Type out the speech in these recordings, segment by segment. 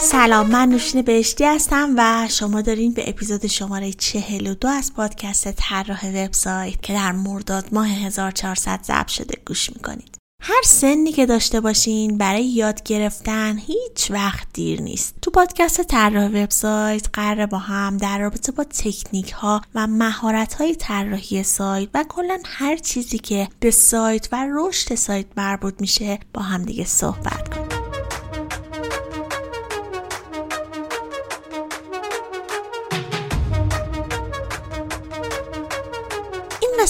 سلام من نوشین بهشتی هستم و شما دارین به اپیزود شماره 42 از پادکست طراح وبسایت که در مرداد ماه 1400 ضبط شده گوش می‌کنید. هر سنی که داشته باشین برای یاد گرفتن هیچ وقت دیر نیست. تو پادکست طراح وبسایت قراره با هم در رابطه با تکنیک ها و مهارت های طراحی سایت و کلا هر چیزی که به سایت و رشد سایت مربوط میشه با هم دیگه صحبت کنیم.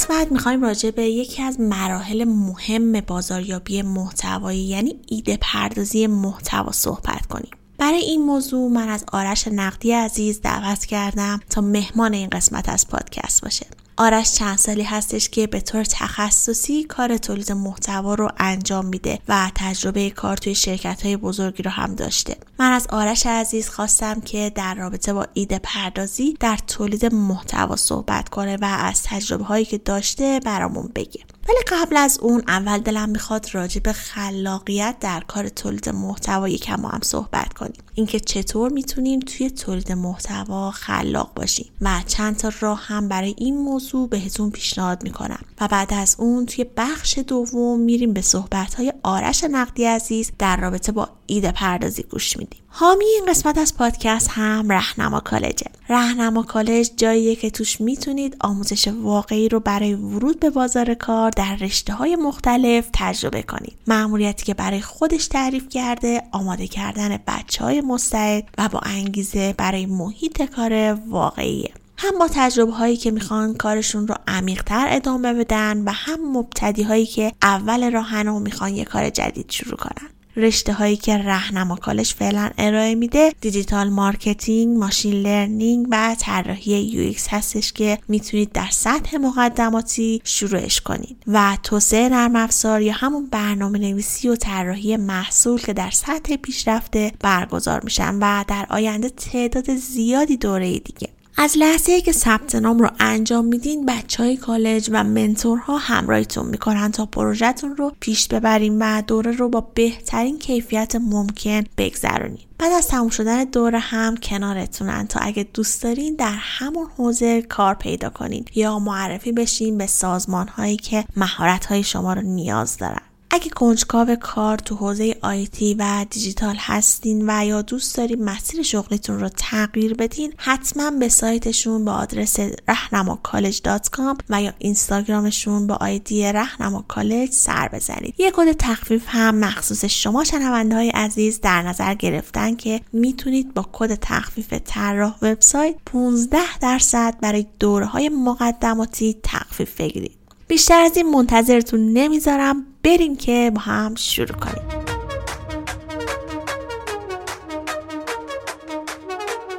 قسمت می‌خوایم راجع به یکی از مراحل مهم بازاریابی محتوایی یعنی ایده پردازی محتوا صحبت کنیم. برای این موضوع من از آرش نقدی عزیز دعوت کردم تا مهمان این قسمت از پادکست باشه. آرش چند سالی هستش که به طور تخصصی کار تولید محتوا رو انجام میده و تجربه کار توی شرکت های بزرگی رو هم داشته. من از آرش عزیز خواستم که در رابطه با ایده پردازی در تولید محتوا صحبت کنه و از تجربه هایی که داشته برامون بگه. ولی قبل از اون اول دلم می‌خواد راجع به خلاقیت در کار تولید محتوا یکم هم صحبت کنیم. اینکه چطور می‌تونیم توی تولید محتوا خلاق باشیم و چند تا راه هم برای این موضوع بهتون پیشنهاد می‌کنم. و بعد از اون توی بخش دوم میریم به صحبت های آرش نقدی عزیز در رابطه با ایده پردازی گوش میدیم. حامی این قسمت از پادکست هم رهنما کالجه. رهنما کالج جاییه که توش می‌تونید آموزش واقعی رو برای ورود به بازار کار در رشته های مختلف تجربه کنید. معمولیتی که برای خودش تعریف کرده آماده کردن بچه های مستعد و با انگیزه برای محیط کار واقعیه. هم با تجربه هایی که می‌خوان کارشون رو عمیقتر ادامه بدن و هم مبتدی هایی که اول راهن و می‌خوان یه کار جدید شروع کنن. رشته هایی که رهنما کالج فعلا ارائه میده digital marketing، machine learning و طراحی UI هستش که می‌تونید در سطح مقدماتی شروعش کنید. و توسعه نرم افزار یا همون برنامه نویسی و طراحی محصول که در سطح پیشرفته برگزار میشن و در آینده تعداد زیادی دوره دیگه. از لحظه که ثبت نام رو انجام میدین بچه های کالج و منتورها همراهیتون می‌کنن تا پروژهتون رو پیش ببرین و دوره رو با بهترین کیفیت ممکن بگذرونین. بعد از تموم شدن دوره هم کنارتونن تا اگه دوست دارین در همون حوزه کار پیدا کنین یا معرفی بشین به سازمان هایی که مهارت های شما رو نیاز دارن. اگه کنجکاو کار تو حوزه آیتی و دیجیتال هستین و یا دوست دارین مسیر شغلیتون رو تغییر بدین حتما به سایتشون با آدرس رهنما و یا اینستاگرامشون با آیدی رهنما کالج سر بزنید یه کد تخفیف هم مخصوص شما شنونده های عزیز در نظر گرفتن که می‌تونید با کد تخفیف طراح وبسایت 15 درصد برای دوره های مقدماتی تخفیف بگیرید. بیشتر از این منتظرتون نمی‌ذارم. بریم که با هم شروع کنیم.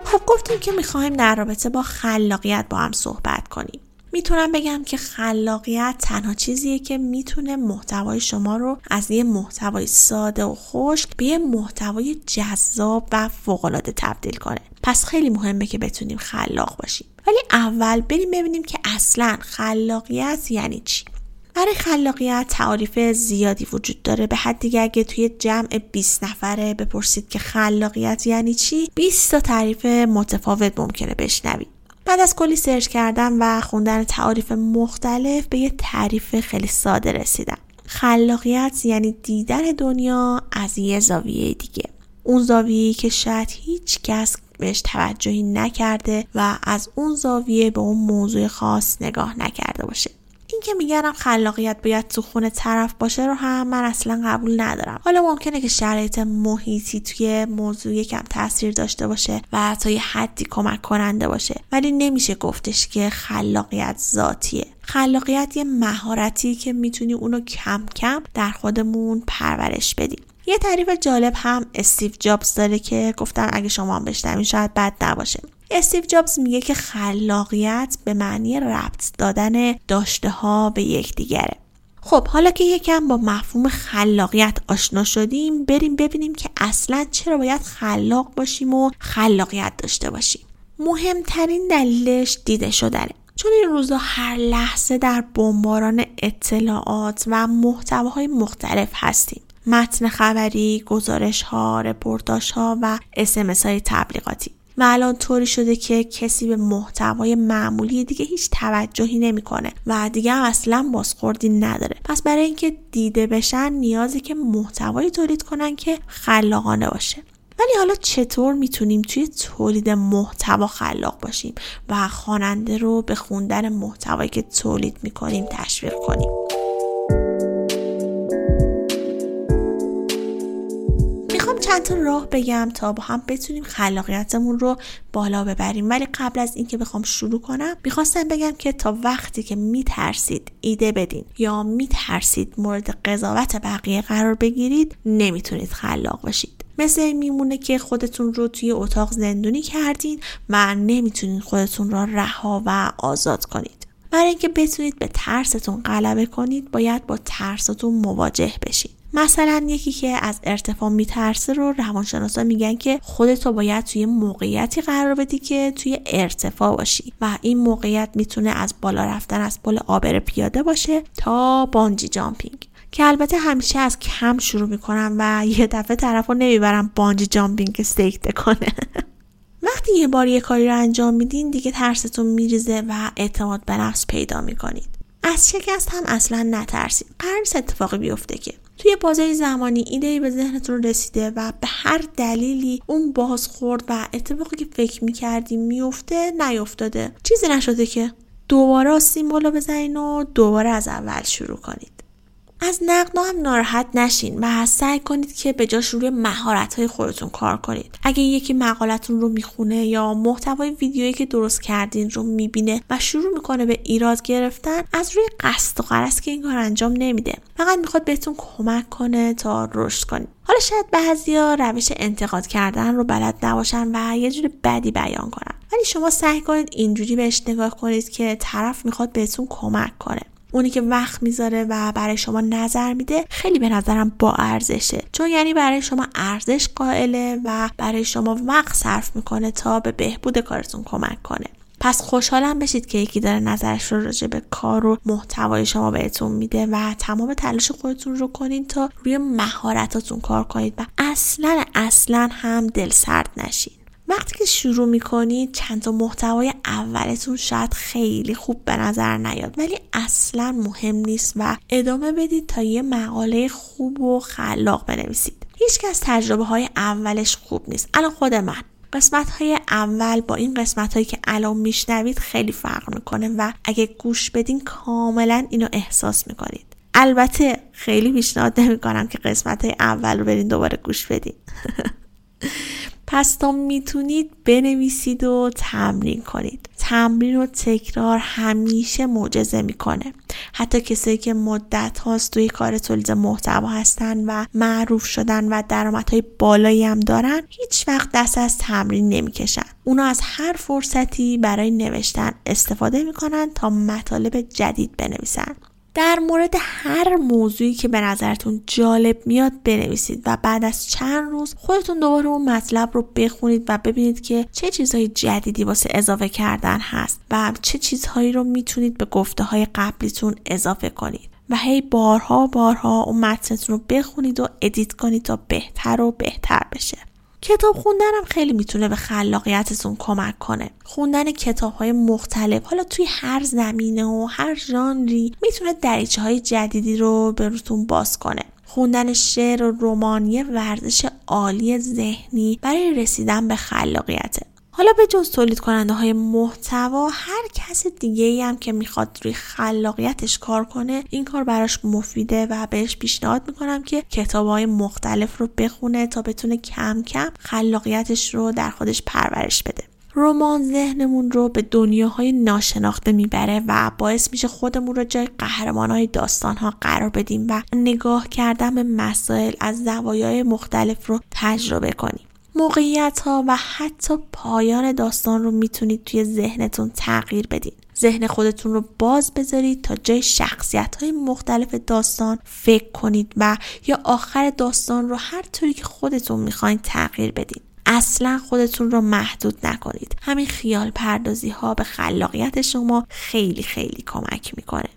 خب گفتیم که می‌خوایم در رابطه با خلاقیت با هم صحبت کنیم. می‌تونم بگم که خلاقیت تنها چیزیه که می‌تونه محتوای شما رو از یه محتوای ساده و خشک به یه محتوای جذاب و فوقالعاده تبدیل کنه. پس خیلی مهمه که بتونیم خلاق باشیم. ولی اول بریم ببینیم که اصلا خلاقیت یعنی چی. برای خلاقیت تعاریف زیادی وجود داره. به حد دیگه اگه توی جمع 20 نفره بپرسید که خلاقیت یعنی چی 20 تا تعریف متفاوت ممکنه بشنوید. بعد از کلی سرچ کردم و خوندن تعاریف مختلف به یه تعریف خیلی ساده رسیدم. خلاقیت یعنی دیدن دنیا از یه زاویه دیگه. اون زاویه‌ای که شاید هیچ کس بهش توجهی نکرده و از اون زاویه به اون موضوع خاص نگاه نکرده باشه. این که میگنم خلاقیت باید تو خونه طرف باشه رو هم من اصلا قبول ندارم. حالا ممکنه که شرایط محیطی توی موضوع یکم تاثیر داشته باشه و تا یه حدی کمک کننده باشه. ولی نمیشه گفتش که خلاقیت ذاتیه. خلاقیت یه مهارتی که می‌تونی اونو کم کم در خودمون پرورش بدیم یه تعریف جالب هم استیو جابز داره که گفتم اگه شما هم بشنوین شاید بد نباشه. استیو جابز میگه که خلاقیت به معنی ربط دادن داشته ها به یکدیگره. خب حالا که یکم با مفهوم خلاقیت آشنا شدیم بریم ببینیم که اصلا چرا باید خلاق باشیم و خلاقیت داشته باشیم. مهمترین دلیلش دیده شدنه. چون این روزا هر لحظه در بمباران اطلاعات و محتواهای مختلف هستیم. متن خبری، گزارش ها، رپورتاش ها و اسمس های تبلیغاتی. و الان طوری شده که کسی به محتوای معمولی دیگه هیچ توجهی نمی‌کنه و دیگه هم اصلا بازخوردی نداره. پس برای اینکه دیده بشن نیازی که محتوایی تولید کنن که خلاقانه باشه. ولی حالا چطور می‌تونیم توی تولید محتوا خلاق باشیم و خواننده رو به خوندن محتوایی که تولید می‌کنیم تشویق کنیم؟ چند تا راه بگم تا با هم بتونیم خلاقیتمون رو بالا ببریم. ولی قبل از اینکه بخوام شروع کنم می‌خواستم بگم که تا وقتی که میترسید ایده بدین یا میترسید مورد قضاوت بقیه قرار بگیرید نمی‌تونید خلاق باشید مثل میمونه که خودتون رو توی اتاق زندونی کردین و نمی‌تونید خودتون را رها و آزاد کنید. برای اینکه بتونید به ترستون غلبه کنید باید با ترستون مواجه بشید مثلا یکی که از ارتفاع میترسه رو روانشناسا میگن که خودتو باید توی موقعیتی قرار بدی که توی ارتفاع باشی و این موقعیت می‌تونه از بالا رفتن از پل آبر پیاده باشه تا بانجی جامپینگ. که البته همیشه از کم شروع می‌کنم و یه دفعه طرف رو نمی‌برم بانجی جامپینگ سیکته کنه. وقتی یه بار یه کاری رو انجام میدین دیگه ترستون میریزه و اعتماد به نفس پیدا می‌کنید. از شکست هم اصلا نترسید. قرار اتفاقی بیفته که توی بازه زمانی ایده به ذهنتون رسیده و به هر دلیلی اون بازخورد و اتفاقی که فکر می‌کردیم میفته نیفتاده چیزی نشده که دوباره سیمبول رو بزنین و دوباره از اول شروع کنید. از نقدها هم ناراحت نشین و سعی کنید که به جاش روی مهارت های خودتون کار کنید. اگه یکی مقالتون رو می‌خونه یا محتوای ویدیویی که درست کردین رو می‌بینه و شروع می‌کنه به ایراد گرفتن از روی قصد و قرص که این کار انجام نمیده. فقط می‌خواد بهتون کمک کنه تا رشد کنید. حالا شاید بعضیا روش انتقاد کردن رو بلد نباشن و یه جور بدی بیان کنن. ولی شما سعی کنید اینجوری بهش نگاه کنید که طرف می‌خواد بهتون کمک کنه. اونی که وقت می‌ذاره و برای شما نظر میده خیلی به نظرم با ارزشه. چون یعنی برای شما ارزش قائله و برای شما وقت صرف می‌کنه تا به بهبود کارتون کمک کنه. پس خوشحالم بشید که یکی داره نظرش رو راجع به کار و محتوای شما بهتون میده و تمام تلاش خودتون رو کنید تا روی مهارتاتون کار کنید و اصلا اصلا هم دل سرد نشید وقتی که شروع می‌کنید چند تا محتوای اولتون شاید خیلی خوب به نظر نیاد ولی اصلا مهم نیست و ادامه بدید تا یه مقاله خوب و خلاق بنویسید. هیچکس تجربه های اولش خوب نیست. الان خود من. قسمت های اول با این قسمت هایی که الان میشنوید خیلی فرق می‌کنه و اگه گوش بدین کاملا اینو احساس می‌کنید. البته خیلی پیشنهاد نمی‌کنم که قسمت های اول رو برین دوباره گوش بدین. پس تا می‌تونید بنویسید و تمرین کنید. تمرین و تکرار همیشه معجزه می‌کنه. حتی کسایی که مدت هاست توی کار تولید محتوا هستن و معروف شدن و درآمدهای بالایی هم دارن هیچ وقت دست از تمرین نمی‌کشن. اونا از هر فرصتی برای نوشتن استفاده می‌کنن تا مطالب جدید بنویسن. در مورد هر موضوعی که به نظرتون جالب میاد بنویسید و بعد از چند روز خودتون دوباره اون مطلب رو بخونید و ببینید که چه چیزهای جدیدی واسه اضافه کردن هست و چه چیزهایی رو می‌تونید به گفته های قبلیتون اضافه کنید. و هی بارها بارها اون متنتون رو بخونید و edit کنید تا بهتر و بهتر بشه. کتاب خوندن هم خیلی می‌تونه به خلاقیتتون کمک کنه. خوندن کتاب های مختلف حالا توی هر زمینه و هر ژانری می‌تونه دریچه های جدیدی رو به روتون باز کنه. خوندن شعر و رمان یه ورزش عالی ذهنی برای رسیدن به خلاقیته. حالا به جز تولید کننده های محتوا هر کس دیگه ای هم که می‌خواد روی خلاقیتش کار کنه این کار براش مفیده و بهش پیشنهاد می‌کنم که کتاب های مختلف رو بخونه تا بتونه کم کم خلاقیتش رو در خودش پرورش بده رمان ذهنمون رو به دنیاهای ناشناخته می‌بره و باعث میشه خودمون رو جای قهرمان های داستان ها قرار بدیم و نگاه کردن به مسائل از زوایای مختلف رو تجربه کنیم. موقعیت ها و حتی پایان داستان رو می‌تونید توی ذهنتون تغییر بدین. ذهن خودتون رو باز بذارید تا جای شخصیت های مختلف داستان فکر کنید و یا آخر داستان رو هر طوری که خودتون می‌خواین تغییر بدید. اصلا خودتون رو محدود نکنید همین خیال پردازی ها به خلاقیت شما خیلی خیلی کمک می‌کنه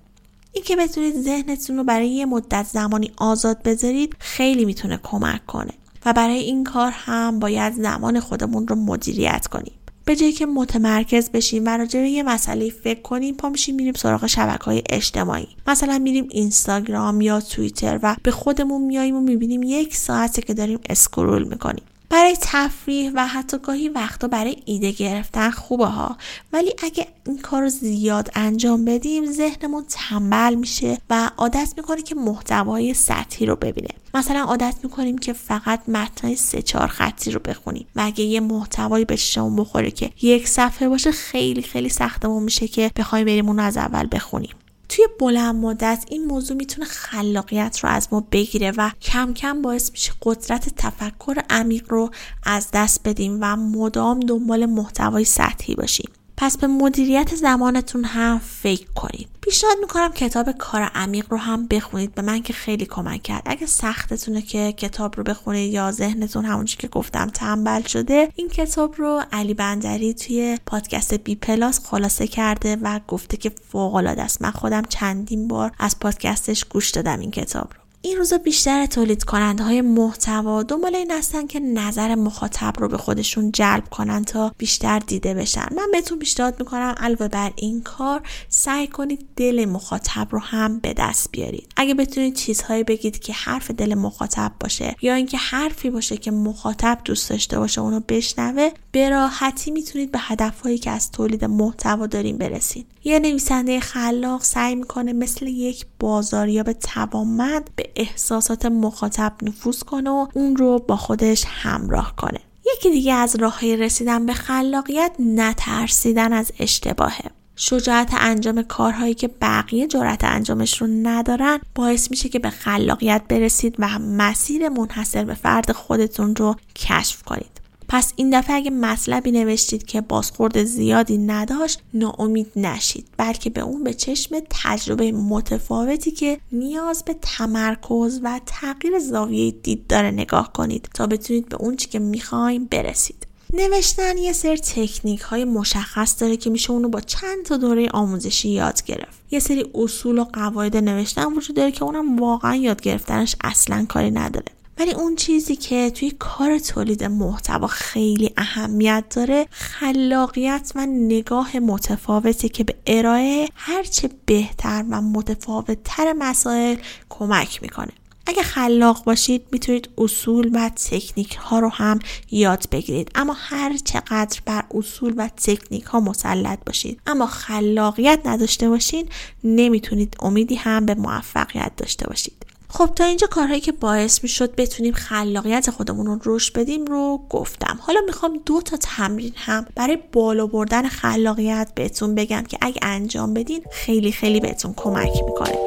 اینکه بتونید ذهنتون رو برای یه مدت زمانی آزاد بذارید خیلی می‌تونه کمک کنه و برای این کار هم باید زمان خودمون رو مدیریت کنیم. به جایی که متمرکز بشیم و راجع به یه مسئله فکر کنیم پا میشیم میریم سراغ شبکه های اجتماعی. مثلا میریم اینستاگرام یا توییتر و به خودمون میاییم و می‌بینیم یک ساعته که داریم اسکرول می‌کنیم. برای تفریح و حتی گاهی وقتا برای ایده گرفتن خوبه ها. ولی اگه این کار رو زیاد انجام بدیم ذهنمون تنبل میشه و عادت می‌کنه که محتوای سطحی رو ببینه. مثلا عادت می‌کنیم که فقط متنای سه چهار خطی رو بخونیم و اگه یه محتوایی به چشمون بخوره که یک صفحه باشه خیلی خیلی سختمون میشه که بخوایم بریم اون از اول بخونیم. توی بلند مدت این موضوع می‌تونه خلاقیت رو از ما بگیره و کم کم باعث میشه قدرت تفکر عمیق رو از دست بدیم و مدام دنبال محتوای سطحی باشیم. پس به مدیریت زمانتون هم فکر کنید. پیشنهاد می‌کنم کتاب کار عمیق رو هم بخونید. به من که خیلی کمک کرد. اگه سختتونه که کتاب رو بخونید یا ذهنتون همونجور که گفتم تنبل شده این کتاب رو علی بندری توی پادکست بی پلاس خلاصه کرده و گفته که فوق العاده است. من خودم چندین بار از پادکستش گوش دادم این کتاب رو. این روزا بیشتر تولید کننده های محتوا دنبال این هستن که نظر مخاطب رو به خودشون جلب کنن تا بیشتر دیده بشن. من بهتون پیشنهاد می‌کنم علاوه بر این کار سعی کنید دل مخاطب رو هم به دست بیارید. اگه بتونید چیزهایی بگید که حرف دل مخاطب باشه یا اینکه حرفی باشه که مخاطب دوست داشته باشه اونو بشنوه به راحتی می‌تونید به هدفهایی که از تولید محتوا داریم برسید یه نویسنده خلاق سعی می‌کنه مثل یک بازاریاب توانمند به احساسات مخاطب نفوذ کنه و اون رو با خودش همراه کنه. یکی دیگه از راههای رسیدن به خلاقیت نترسیدن از اشتباهه. شجاعت انجام کارهایی که بقیه جرأت انجامش رو ندارن باعث میشه که به خلاقیت برسید و مسیر منحصر به فرد خودتون رو کشف کنید. پس این دفعه اگه مطلبی نوشتید که بازخورد زیادی نداشت ناامید نشید بلکه به اون به چشم تجربه متفاوتی که نیاز به تمرکز و تغییر زاویه دید داره نگاه کنید تا بتونید به اون چی که می‌خوایم برسید. نوشتن یه سری تکنیک های مشخص داره که میشه اونو با چند تا دوره آموزشی یاد گرفت. یه سری اصول و قواعد نوشتن وجود داره که اونم واقعا یاد گرفتنش اصلا کاری نداره. ولی اون چیزی که توی کار تولید محتوا خیلی اهمیت داره خلاقیت و نگاه متفاوتی که به ارائه هرچه بهتر و متفاوتتر مسائل کمک می‌کنه. اگه خلاق باشید می‌تونید اصول و تکنیک ها رو هم یاد بگیرید. اما هر چقدر بر اصول و تکنیک ها مسلط باشید اما خلاقیت نداشته باشید نمی‌تونید امیدی هم به موفقیت داشته باشید. خب تا اینجا کارهایی که باعث می‌شد بتونیم خلاقیت خودمون رو رشد بدیم رو گفتم. حالا می‌خوام دو تا تمرین هم برای بالا بردن خلاقیت بهتون بگم که اگه انجام بدین خیلی خیلی بهتون کمک می‌کنه.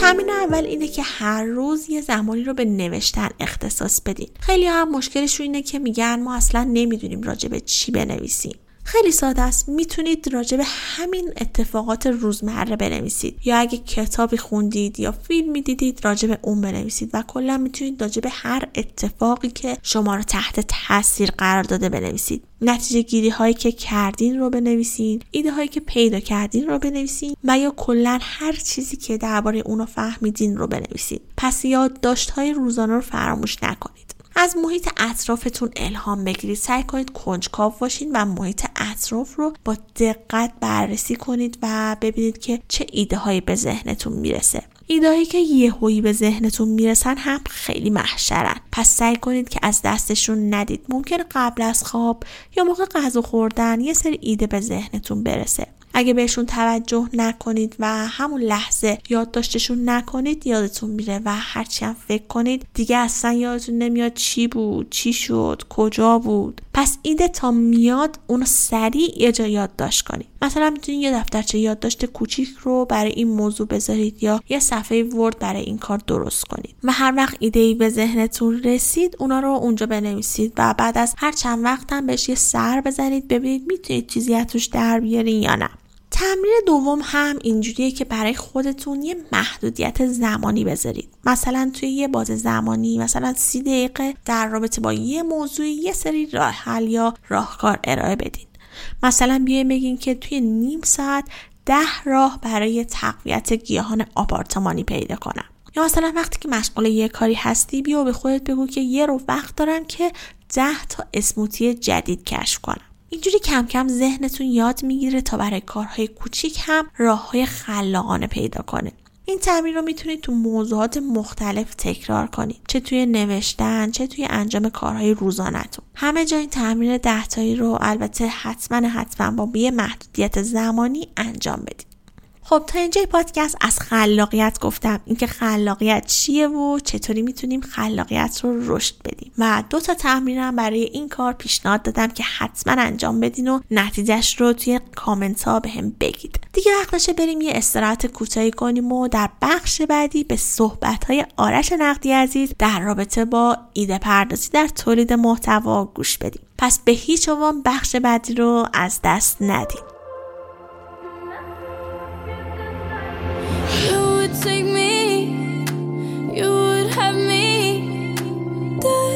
تمرین اول اینه که هر روز یه زمانی رو به نوشتن اختصاص بدین. خیلی هم مشکلشون اینه که میگن ما اصلا نمی‌دونیم راجع به چی بنویسیم. خیلی ساده است. می‌تونید راجع به همین اتفاقات روزمره بنویسید. یا اگه کتابی خوندید یا فیلمی دیدید راجع به اون بنویسید و کلا می‌تونید راجع به هر اتفاقی که شما رو تحت تاثیر قرار داده بنویسید. نتیجه گیری هایی که کردین رو بنویسید ایده هایی که پیدا کردین رو بنویسید و یا کلا هر چیزی که درباره اون رو فهمیدین رو بنویسید پس یادداشت های روزانه رو فراموش نکنید. از محیط اطرافتون الهام بگیرید. سعی کنید کنجکاو باشین و محیط اطراف رو با دقت بررسی کنید و ببینید که چه ایده هایی به ذهنتون می‌رسه. ایدهایی که یهویی به ذهنتون می‌رسن هم خیلی محشرن. پس سعی کنید که از دستشون ندید. ممکن قبل از خواب یا موقع غذا خوردن یه سری ایده به ذهنتون برسه. اگه بهشون توجه نکنید و همون لحظه یادداشتشون نکنید یادتون میره و هرچی هم فکر کنید دیگه اصلا یادتون نمیاد چی بود چی شد کجا بود. پس ایده تا میاد اونو سریع یه جا یادداشت کنید. مثلا می‌تونید یه دفترچه یادداشت کوچیک رو برای این موضوع بذارید یا یه صفحه ورد برای این کار درست کنید و هر وقت ایده ای به ذهنتون رسید اونا رو اونجا بنویسید و بعد از هر چند وقت هم بهش یه سر بزنید ببینید می‌تونید چیزی از توش در بیارین یا نه. تمرین دوم هم اینجوریه که برای خودتون یه محدودیت زمانی بذارید. مثلا توی یه باز زمانی مثلا سی دقیقه در رابطه با یه موضوع یه سری راه حل یا راهکار ارائه بدین. مثلا بیایم بگین که توی نیم ساعت ده راه برای تقویت گیاهان آپارتمانی پیدا کنم. یا مثلا وقتی که مشغول یه کاری هستی بیا به خودت بگو که یه رو وقت دارم که ده تا اسموتی جدید کشف کنم. اینجوری کم کم ذهنتون یاد می‌گیره تا برای کارهای کوچیک هم راه های خلاقانه پیدا کنه. این تمرین رو می‌تونید تو موضوعات مختلف تکرار کنید. چه توی نوشتن چه توی انجام کارهای روزانهتون. همه جا این تمرین دهتایی رو البته حتما حتما با یه محدودیت زمانی انجام بدید. خب تا اینجای پادکست از خلاقیت گفتم. اینکه خلاقیت چیه و چطوری می‌تونیم خلاقیت رو رشد بدیم. و دو تا تمرینم برای این کار پیشنهاد دادم که حتما انجام بدین و نتیجهش رو توی کامنت ها به هم بگید. دیگه وقتشه بریم یه استراحت کوتاهی کنیم و در بخش بعدی به صحبت های آرش نقدی عزیز در رابطه با ایده پردازی در تولید محتوا گوش بدیم. پس به هیچ عنوان بخش بعدی رو از دست ندید You would take me, you would have me. Die.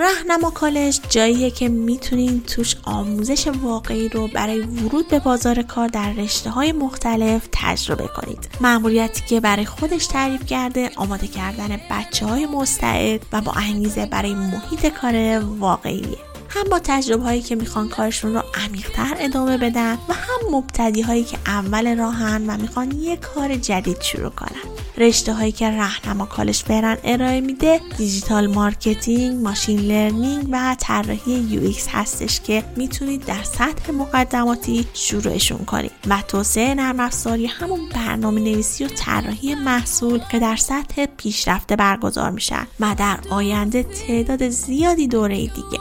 رهنما کالج جاییه که می‌تونین توش آموزش واقعی رو برای ورود به بازار کار در رشته های مختلف تجربه کنید. معمولیتی که برای خودش تعریف کرده آماده کردن بچه های مستعد و با انگیزه برای محیط کار واقعیه. هم با تجربه هایی که می‌خوان کارشون رو عمیقتر ادامه بدن و هم مبتدی هایی که اول راهن و می‌خوان یه کار جدید شروع کنن. رشته هایی که رهنما کالج فعلا ارائه میده digital marketing، machine learning و طراحی UX هستش که می‌تونید در سطح مقدماتی شروعشون کنید. و توسعه نرم افزاری همون برنامه نویسی و طراحی محصول که در سطح پیشرفته برگزار میشن و در آینده تعداد زیادی دوره دیگه.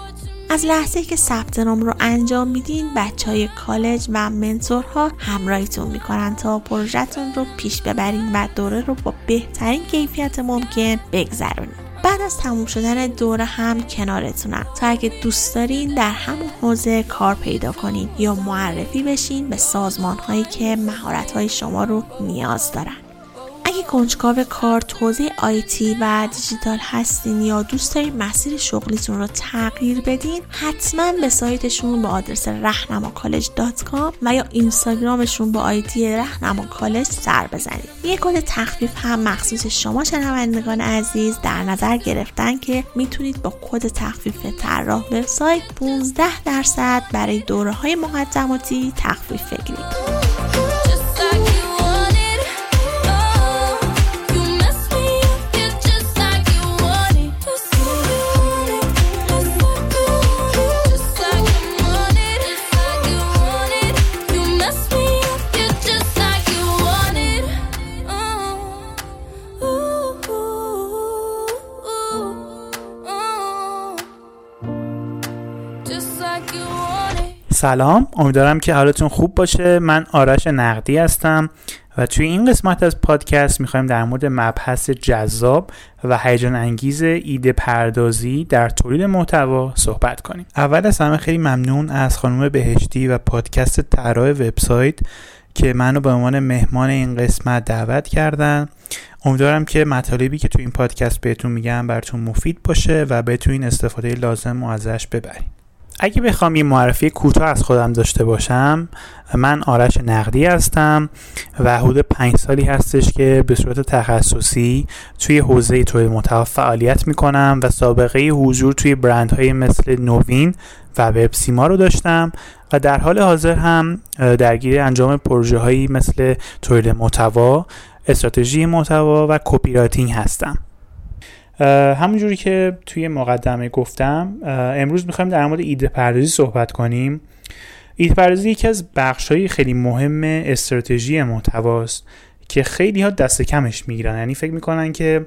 از لحظه که ثبت نام رو انجام میدین بچه های کالج و mentor ها همراهیتون می‌کنن تا پروژهتون رو پیش ببرین و دوره رو با بهترین کیفیت ممکن بگذرونید بعد از تموم شدن دوره هم کنارتونن. تا اگه دوست دارین در همون حوزه کار پیدا کنین یا معرفی بشین به سازمان هایی که مهارت های شما رو نیاز دارن. اگه کنجکاو کار توضیح آیتی و دیجیتال هستین یا دوست دارین مسیر شغلیتون رو تغییر بدین حتما به سایتشون با آدرس رهنما و یا اینستاگرامشون با آیدی رهنما کالج سر بزنید یه کد تخفیف هم مخصوص شما شنوندگان عزیز در نظر گرفتن که می‌تونید با کد تخفیف طراح وبسایت 15 درصد برای دوره های مقدماتی تخفیف بگیرید. سلام. امیدوارم که حالتون خوب باشه. من آرش نقدی هستم و توی این قسمت از پادکست می‌خوایم در مورد مبحث جذاب و هیجان انگیز ایده پردازی در تولید محتوا صحبت کنیم. اول از همه خیلی ممنون از خانم بهشتی و پادکست طراح وبسایت که منو به عنوان مهمان این قسمت دعوت کردن. امیدوارم که مطالبی که توی این پادکست بهتون میگم براتون مفید باشه و بتونین استفاده لازم و ازش ببرین. اگه بخوام یه معرفی کوتاه از خودم داشته باشم من آرش نقدی هستم و حدود پنج سالی هستش که به صورت تخصصی توی حوزه تولید محتوا فعالیت می‌کنم و سابقه حضور توی برندهای مثل نوین و وب سیما رو داشتم و در حال حاضر هم درگیر انجام پروژه هایی مثل تولید محتوا استراتژی محتوا و copywriting هستم. همونجوری که توی مقدمه گفتم امروز می‌خوایم در مورد ایده پردازی صحبت کنیم. ایده پردازی یکی از بخشهایی خیلی مهم استراتژی محتواست که خیلی ها دست کمش می‌گیرن. یعنی فکر می‌کنن که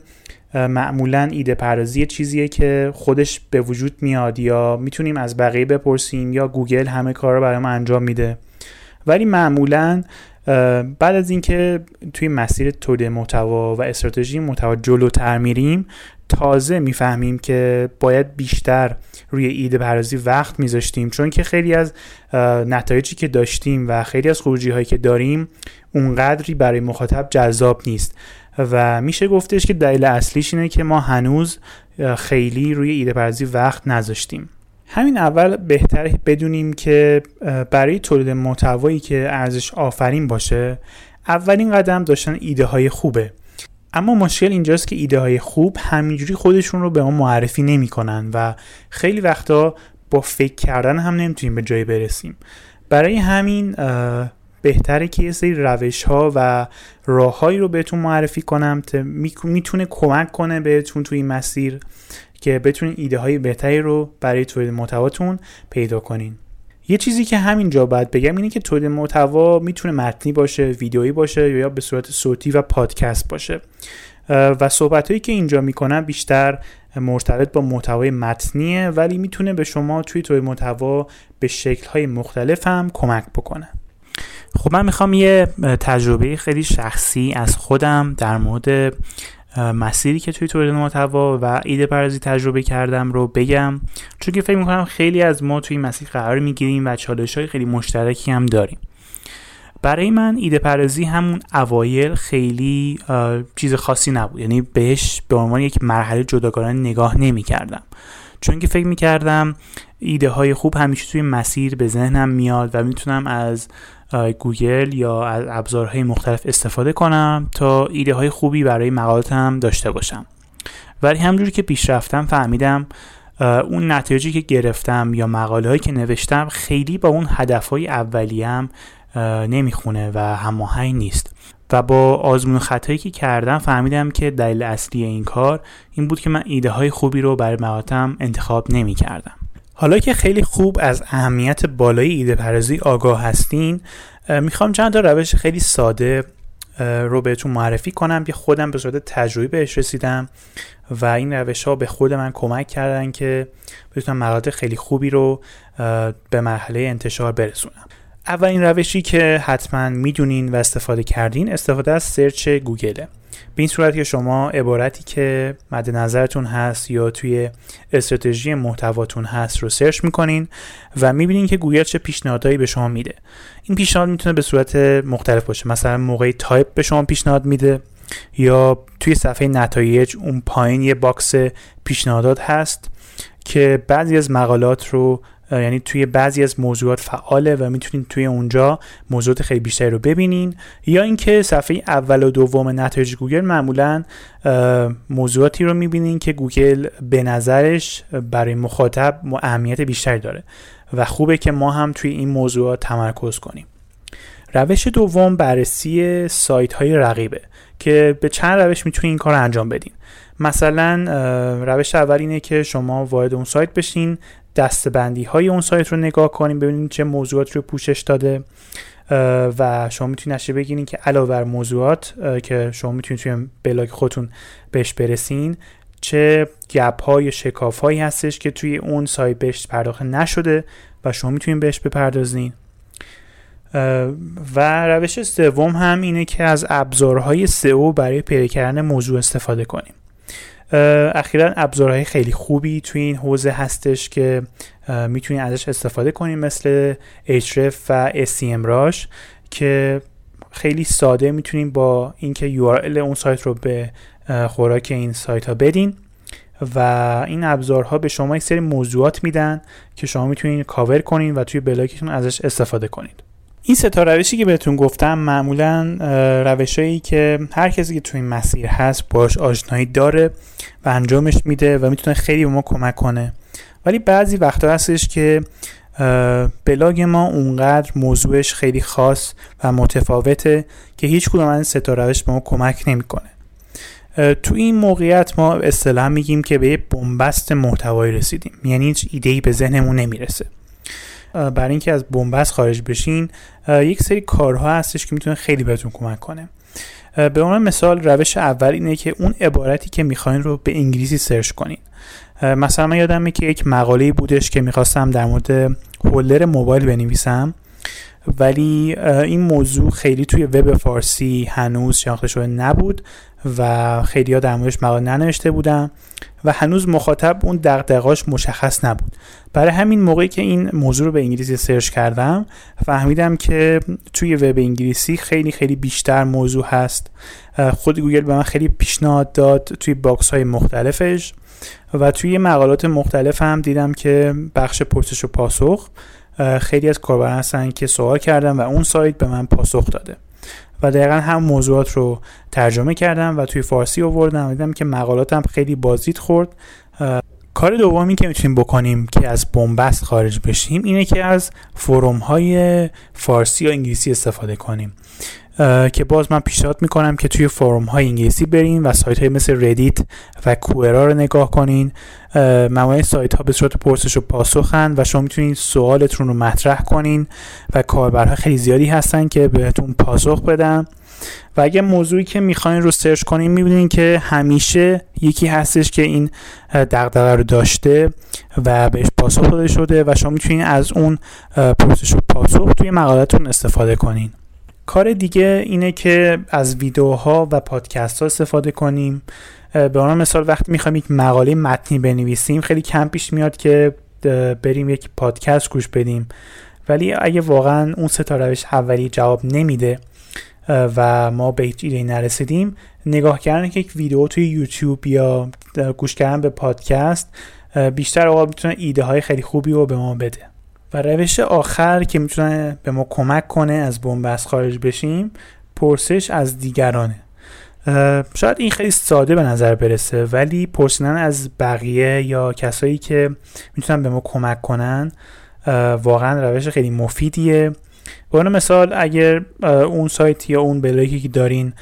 معمولا ایده پردازی چیزیه که خودش به وجود میاد یا می‌تونیم از بقیه بپرسیم یا گوگل همه کار رو برای ما انجام میده. ولی معمولا بعد از اینکه توی مسیر تولید محتوا و استراتژی محتوا جلوتر میریم تازه می‌فهمیم که باید بیشتر روی ایده پردازی وقت میذاشتیم. چون که خیلی از نتایجی که داشتیم و خیلی از خروجی هایی که داریم اونقدری برای مخاطب جذاب نیست. و میشه گفتش که دلیل اصلیش اینه که ما هنوز خیلی روی ایده پردازی وقت نذاشتیم. همین اول بهتر بدونیم که برای تولید محتوایی که ارزش آفرین باشه اولین قدم داشتن ایده های خوبه. اما مشکل اینجاست که ایده های خوب همینجوری خودشون رو به ما معرفی نمی‌کنن و خیلی وقتا با فکر کردن هم نمی‌تونیم به جای برسیم. برای همین بهتره که یه سری روش ها و راههایی رو بهتون معرفی کنم که می‌تونه کمک کنه بهتون توی این مسیر. که بتونین ایده های بهتری رو برای تولید محتواتون پیدا کنین. یه چیزی که همینجا باید بگم اینه که تولید محتوا می‌تونه متنی باشه ویدیویی باشه یا به صورت صوتی و پادکست باشه. و صحبت هایی که اینجا می‌کنم بیشتر مرتبط با محتوای متنیه ولی می‌تونه به شما توی تولید محتوا به شکل های مختلف هم کمک بکنه. خب من می‌خوام یه تجربه خیلی شخصی از خودم در مورد مسیری که توی تولید محتوا و ایده پردازی تجربه کردم رو بگم. چون که فکر می‌کنم خیلی از ما توی مسیر قرار می‌گیریم و چالش های خیلی مشترکی هم داریم. برای من ایده پردازی همون اوایل خیلی چیز خاصی نبود. یعنی بهش به عنوان یک مرحله جداگانه نگاه نمی کردم چون که فکر می کردم ایده های خوب همیشه توی مسیر به ذهنم میاد و می‌تونم از گوگل یا از ابزارهای مختلف استفاده کنم تا ایده های خوبی برای مقالاتم داشته باشم ولی همجوری که پیش رفتم فهمیدم اون نتایجی که گرفتم یا مقاله هایی که نوشتم خیلی با اون هدف های اولیم نمی‌خونه و هماهنگ نیست و با آزمون خطایی که کردم فهمیدم که دلیل اصلی این کار این بود که من ایده های خوبی رو برای مقالتم انتخاب نمی کردم. حالا که خیلی خوب از اهمیت بالای ایده پردازی آگاه هستین می‌خوام چند تا روش خیلی ساده رو بهتون معرفی کنم که خودم به صورت تجربی بهش رسیدم و این روش ها به خود من کمک کردن که بتونم مقالات خیلی خوبی رو به مرحله انتشار برسونم. اولین روشی که حتما می‌دونین و استفاده کردین استفاده از search گوگله. به این صورت که شما عبارتی که مد نظرتون هست یا توی استراتژی محتواتون هست رو search می‌کنین و می‌بینین که گوگل چه پیشنهادهایی به شما میده. این پیشنهاد می‌تونه به صورت مختلف باشه. مثلا موقعی تایپ به شما پیشنهاد میده یا توی صفحه نتایج اون پایین یه box پیشنهادات هست که بعضی از مقالات رو یعنی توی بعضی از موضوعات فعاله و می‌تونید توی اونجا موضوعات خیلی بیشتری رو ببینین. یا اینکه صفحه اول و دوم نتایج گوگل معمولا موضوعاتی رو می‌بینین که گوگل به نظرش برای مخاطب اهمیت بیشتری داره و خوبه که ما هم توی این موضوعات تمرکز کنیم. روش دوم بررسی سایت های رقیبه که به چند روش می‌تونید این کار انجام بدین. مثلا روش اول اینه که شما وارد اون سایت بشین دستبندی های اون سایت رو نگاه کنیم ببینید چه موضوعات رو پوشش داده. و شما می‌تونید نشه بگیرین که علاوه بر موضوعات که شما می‌تونید توی بلاگ خودتون بهش برسین چه گپ های شکاف هایی هستش که توی اون سایت بهش پرداخت نشده و شما می‌تونید بهش بپردازین. و روش سوم هم اینه که از ابزارهای سئو برای پیدا کردن موضوع استفاده کنیم. اخیرا ابزارهای خیلی خوبی توی این حوزه هستش که می‌تونید ازش استفاده کنید مثل Href و SEMrush که خیلی ساده می‌تونیم با اینکه URL اون سایت رو به خوراک این سایت ها بدین و این ابزارها به شما یک سری موضوعات میدن که شما می‌تونید کاور کنید و توی بلاگتون ازش استفاده کنید. این سه تا روشی که بهتون گفتم معمولا روشهایی که هر کسی که توی این مسیر هست باش آشنایی داره و انجامش میده و می‌تونه خیلی به ما کمک کنه. ولی بعضی وقتا هستش که بلاگ ما اونقدر موضوعش خیلی خاص و متفاوته که هیچ کدوم از این ستا روش به ما کمک نمی‌کنه. تو این موقعیت ما اصطلاح میگیم که به یه بنبست محتوایی رسیدیم. یعنی هیچ ایده‌ای به ذهنمون نمی‌رسه. برای اینکه از بنبست خارج بشین یک سری کارها هستش که می‌تونه خیلی بهتون کمک کنه. به عنوان مثال روش اول اینه که اون عبارتی که می‌خواین رو به انگلیسی سرچ کنین. مثلا من یادمه که یک مقاله بودش که می‌خواستم در مورد holder موبایل بنویسم ولی این موضوع خیلی توی وب فارسی هنوز شناخته شده نبود و خیلی ها در موردش مقاله ننوشته بودم و هنوز مخاطب اون دغدغاش مشخص نبود. برای همین موقعی که این موضوع رو به انگلیسی search کردم فهمیدم که توی وب انگلیسی خیلی خیلی بیشتر موضوع هست. خود گوگل به من خیلی پیشنهاد داد توی box های مختلفش و توی مقالات مختلف هم دیدم که بخش پرسش و پاسخ خیلی از کاربران هستن که سوال کردم و اون سایت به من پاسخ داده. و دقیقا هم موضوعات رو ترجمه کردم و توی فارسی آوردم دیدم که مقالاتم خیلی بازدید خورد. کار دومی که می‌تونیم بکنیم که از بنبست خارج بشیم اینه که از فروم های فارسی یا انگلیسی استفاده کنیم. که باز من پیشنهاد می‌کنم که توی فروم های انگلیسی برین و سایت های مثل ردیت و کوئرا رو نگاه کنین. معمولا سایت ها به صورت پرسش و پاسخن و شما می‌تونید سوالتون رو مطرح کنین و کاربرها خیلی زیادی هستن که بهتون پاسخ بدن. و اگه موضوعی که می‌خواین رو سرچ کنین می‌بینین که همیشه یکی هستش که این دغدغه رو داشته و بهش پاسخ داده شده و شما می‌تونین از اون پرسش و پاسخ توی مقالتون استفاده کنین. کار دیگه اینه که از ویدیوها و پادکست ها استفاده کنیم. به عنوان مثال وقتی می‌خوایم یک مقاله متنی بنویسیم خیلی کم پیش میاد که بریم یک پادکست گوش بدیم. ولی اگه واقعا اون ستا روش اولی جواب نمیده و ما به هیچ ایده نرسیدیم نگاه کردن که یک ویدیو توی یوتیوب یا گوش کردن به پادکست بیشتر اوقات می‌تونه ایده های خیلی خوبی رو به ما بده. و روش آخر که می‌تونه به ما کمک کنه از بنبست خارج بشیم پرسش از دیگرانه. شاید این خیلی ساده به نظر برسه ولی پرسیدن از بقیه یا کسایی که می‌تونن به ما کمک کنن واقعا روش خیلی مفیدیه. به مثال اگر اون سایت یا اون بلاگی که دارین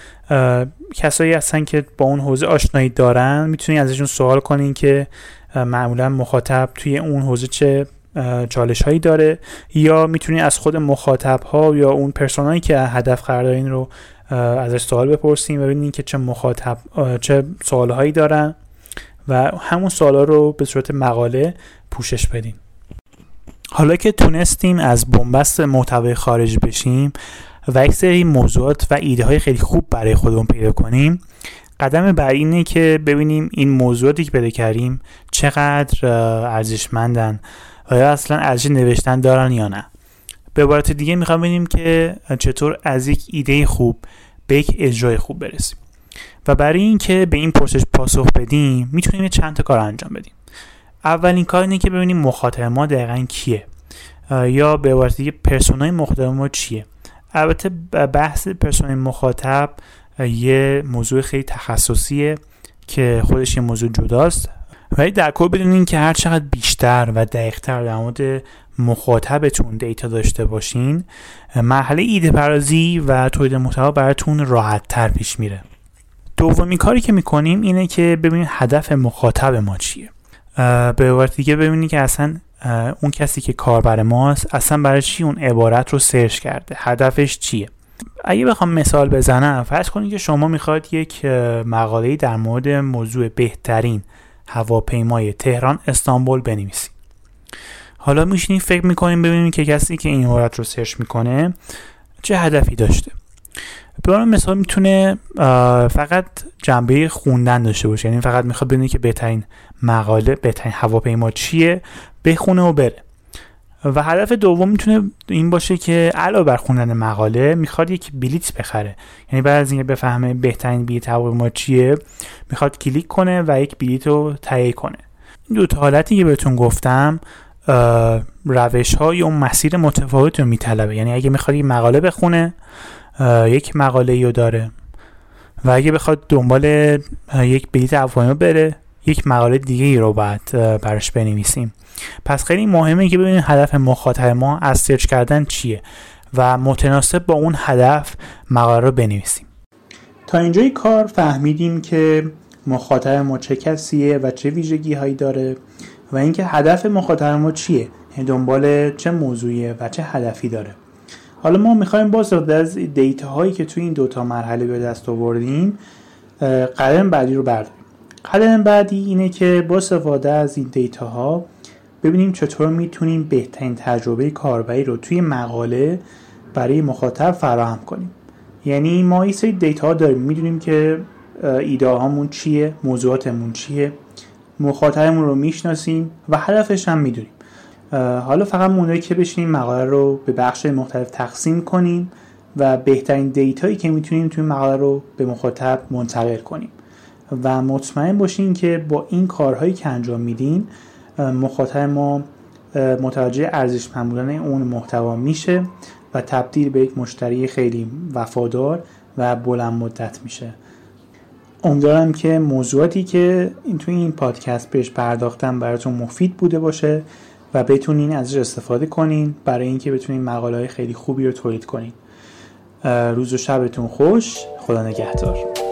کسایی هستن که با اون حوزه آشنایی دارن می‌تونین ازشون سوال کنین که معمولا مخاطب توی اون حوزه چه چالش هایی داره یا می‌تونین از خود مخاطب ها یا اون پرسونایی که هدف قرار دارین رو ازش سوال بپرسیم و ببینین که چه مخاطب چه سوال هایی دارن و همون سوال ها رو به صورت مقاله پوشش بدین. حالا که تونستیم از بنبست محتوای خارج بشیم و یک سری موضوعات و ایده های خیلی خوب برای خودمون پیدا کنیم قدم بر اینه که ببینیم این موضوعاتی که پیدا کردیم چقدر ارزشمندن. و یا اصلا ارزش نوشتن دارن یا نه؟ به عبارت دیگه می‌خوام ببینیم که چطور از یک ایده خوب به یک اجرای خوب برسیم. و برای اینکه به این پرسش پاسخ بدیم می‌تونیم چند تا کار انجام بدیم. اولین کار اینه که ببینیم مخاطب ما دقیقا کیه یا به عبارت دیگه پرسونای مخاطب ما چیه. البته بحث پرسونای مخاطب یه موضوع خیلی تخصصیه که خودش یه موضوع جداست. ولی در کل بدونین که هر چقدر بیشتر و دقیقتر در مورد مخاطبتون دیتا داشته باشین مرحله ایده پردازی و تولید محتوا براتون راحت تر پیش میره. دومین کاری که می‌کنیم اینه که ببینید هدف مخاطب ما چیه. به عبارت دیگه ببینید که اصلا اون کسی که کاربر ماست اصلا برای چی اون عبارت رو سرچ کرده؟ هدفش چیه؟ اگه بخوام مثال بزنم فرض کنید که شما می‌خواد یک مقاله در مورد موضوع بهترین هواپیمای تهران استانبول بنویسید حالا میشینیم فکر می‌کنیم ببینیم که کسی که این عبارت رو سرچ می‌کنه چه هدفی داشته. به مثال می‌تونه فقط جنبه خوندن داشته باشه. یعنی فقط می‌خواد ببینه که بهترین مقاله بهترین هواپیما چیه بخونه و بره. و هدف دوم می‌تونه این باشه که علاوه بر خوندن مقاله می‌خواد یک بلیت بخره. یعنی بعد از اینکه بفهمه بهترین بلیت هواپیما چیه می‌خواد کلیک کنه و یک بلیت رو تهیه کنه. این دو تا حالتی که بهتون گفتم روش های اون مسیر متفاوت رو میطلبه. یعنی اگه می‌خواد یک مقاله بخونه یک مقاله رو داره و اگه بخواد دنبال یک بلیت هواپیما بره یک مقاله دیگه ای رو باید براش بنویسیم. پس خیلی مهمه که ببینید هدف مخاطب ما از سرچ کردن چیه و متناسب با اون هدف مقاله رو بنویسیم. تا اینجای کار فهمیدیم که مخاطب ما چه کسیه و چه ویژگی هایی داره و اینکه هدف مخاطب ما چیه یعنی دنبال چه موضوعیه و چه هدفی داره. حالا ما می‌خوایم با استفاده از دیتا هایی که توی این دوتا مرحله به دست آوردیم قدم بعدی رو برداریم. قدم بعدی اینه که با استفاده از این دیتا ها ببینیم چطور می‌تونیم بهترین تجربه کاربری رو توی مقاله برای مخاطب فراهم کنیم. یعنی ما این سری دیتا داریم. می‌دونیم که ایده هامون چیه موضوعاتمون چیه مخاطبمون رو می‌شناسیم و هدفش هم می‌دونیم. حالا فقط مونده که بشینیم مقاله رو به بخش مختلف تقسیم کنیم و بهترین دیتایی که می‌تونیم توی مقاله رو به مخاطب منتقل کنیم. و مطمئن باشین که با این کارهایی که انجام میدین مخاطب ما متوجه ارزشمند بودن اون محتوا میشه و تبدیل به یک مشتری خیلی وفادار و بلند مدت میشه. امیدوارم که موضوعاتی که این توی این پادکست بهش پرداختم براتون مفید بوده باشه و بتونین ازش استفاده کنین برای اینکه بتونین مقاله های خیلی خوبی رو تولید کنین. روز و شبتون خوش. خدا نگهدار.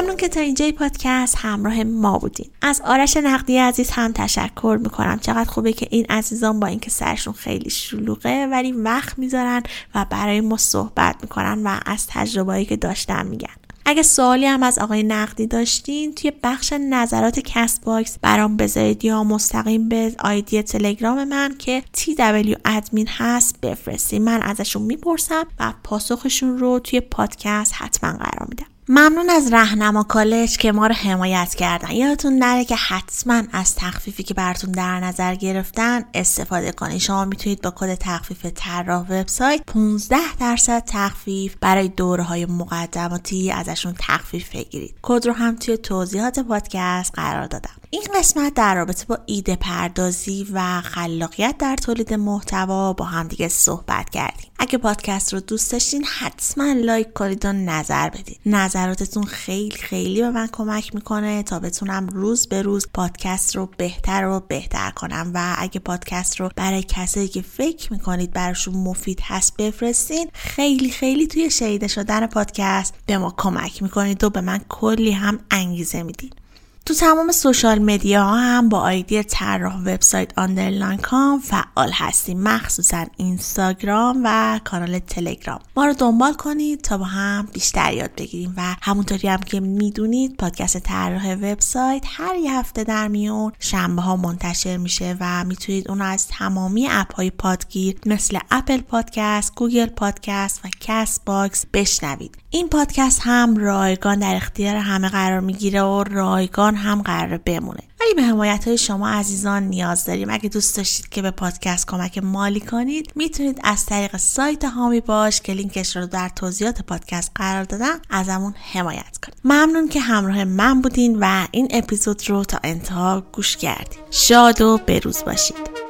ممنون که تا اینجای پادکست همراه ما بودین. از آرش نقدی عزیز هم تشکر می‌کنم. چقدر خوبه که این عزیزان با اینکه سرشون خیلی شلوغه ولی وقت می‌ذارن و برای ما صحبت می‌کنن و از تجربه‌ای که داشتن میگن. اگه سوالی هم از آقای نقدی داشتین توی بخش نظرات کست باکس برام بذارید یا مستقیم به آیدی تلگرام من که TW admin هست بفرستید من ازشون می‌پرسم و پاسخشون رو توی پادکست حتما قرار میدم. ممنون از رهنما کالج که ما رو حمایت کردن. یادتون نره که حتما از تخفیفی که براتون در نظر گرفتن استفاده کنید. شما می‌تونید با کد تخفیف طراح وبسایت 15 درصد تخفیف برای دوره های مقدماتی ازشون تخفیف بگیرید. کد رو هم توی توضیحات پادکست قرار دادم. این قسمت در رابطه با ایده پردازی و خلاقیت در تولید محتوا با هم دیگه صحبت کردیم. اگه پادکست رو دوست داشتین حتما لایک کنید و نظر بدید. نظراتتون خیلی خیلی به من کمک می‌کنه تا بتونم روز به روز پادکست رو بهتر و بهتر کنم. و اگه پادکست رو برای کسایی که فکر می‌کنید براشون مفید هست بفرستین خیلی خیلی توی شنیده شدن پادکست به ما کمک می‌کنید و به من کلی هم انگیزه می‌دید تو تمام social media هم با آیدی طراح وبسایت underline com فعال هستیم. مخصوصا اینستاگرام و کانال تلگرام. ما رو دنبال کنید تا با هم بیشتر یاد بگیریم و همونطوری هم که می‌دونید پادکست طراح وبسایت هر یه هفته در میون شنبه ها منتشر میشه و می‌تونید اون از تمامی اپ های پادگیر مثل اپل پادکست، گوگل پادکست و کست باکس بشنوید. این پادکست هم رایگان در اختیار همه قرار می‌گیره و رایگان هم قرار بمونه. ولی به حمایت های شما عزیزان نیاز داریم. اگه دوست داشتید که به پادکست کمک مالی کنید می‌تونید از طریق سایت هامی باش که لینکش رو در توضیحات پادکست قرار دادم ازمون حمایت کنید. ممنون که همراه من بودین و این اپیزود رو تا انتها گوش کردید. شاد و بروز باشید.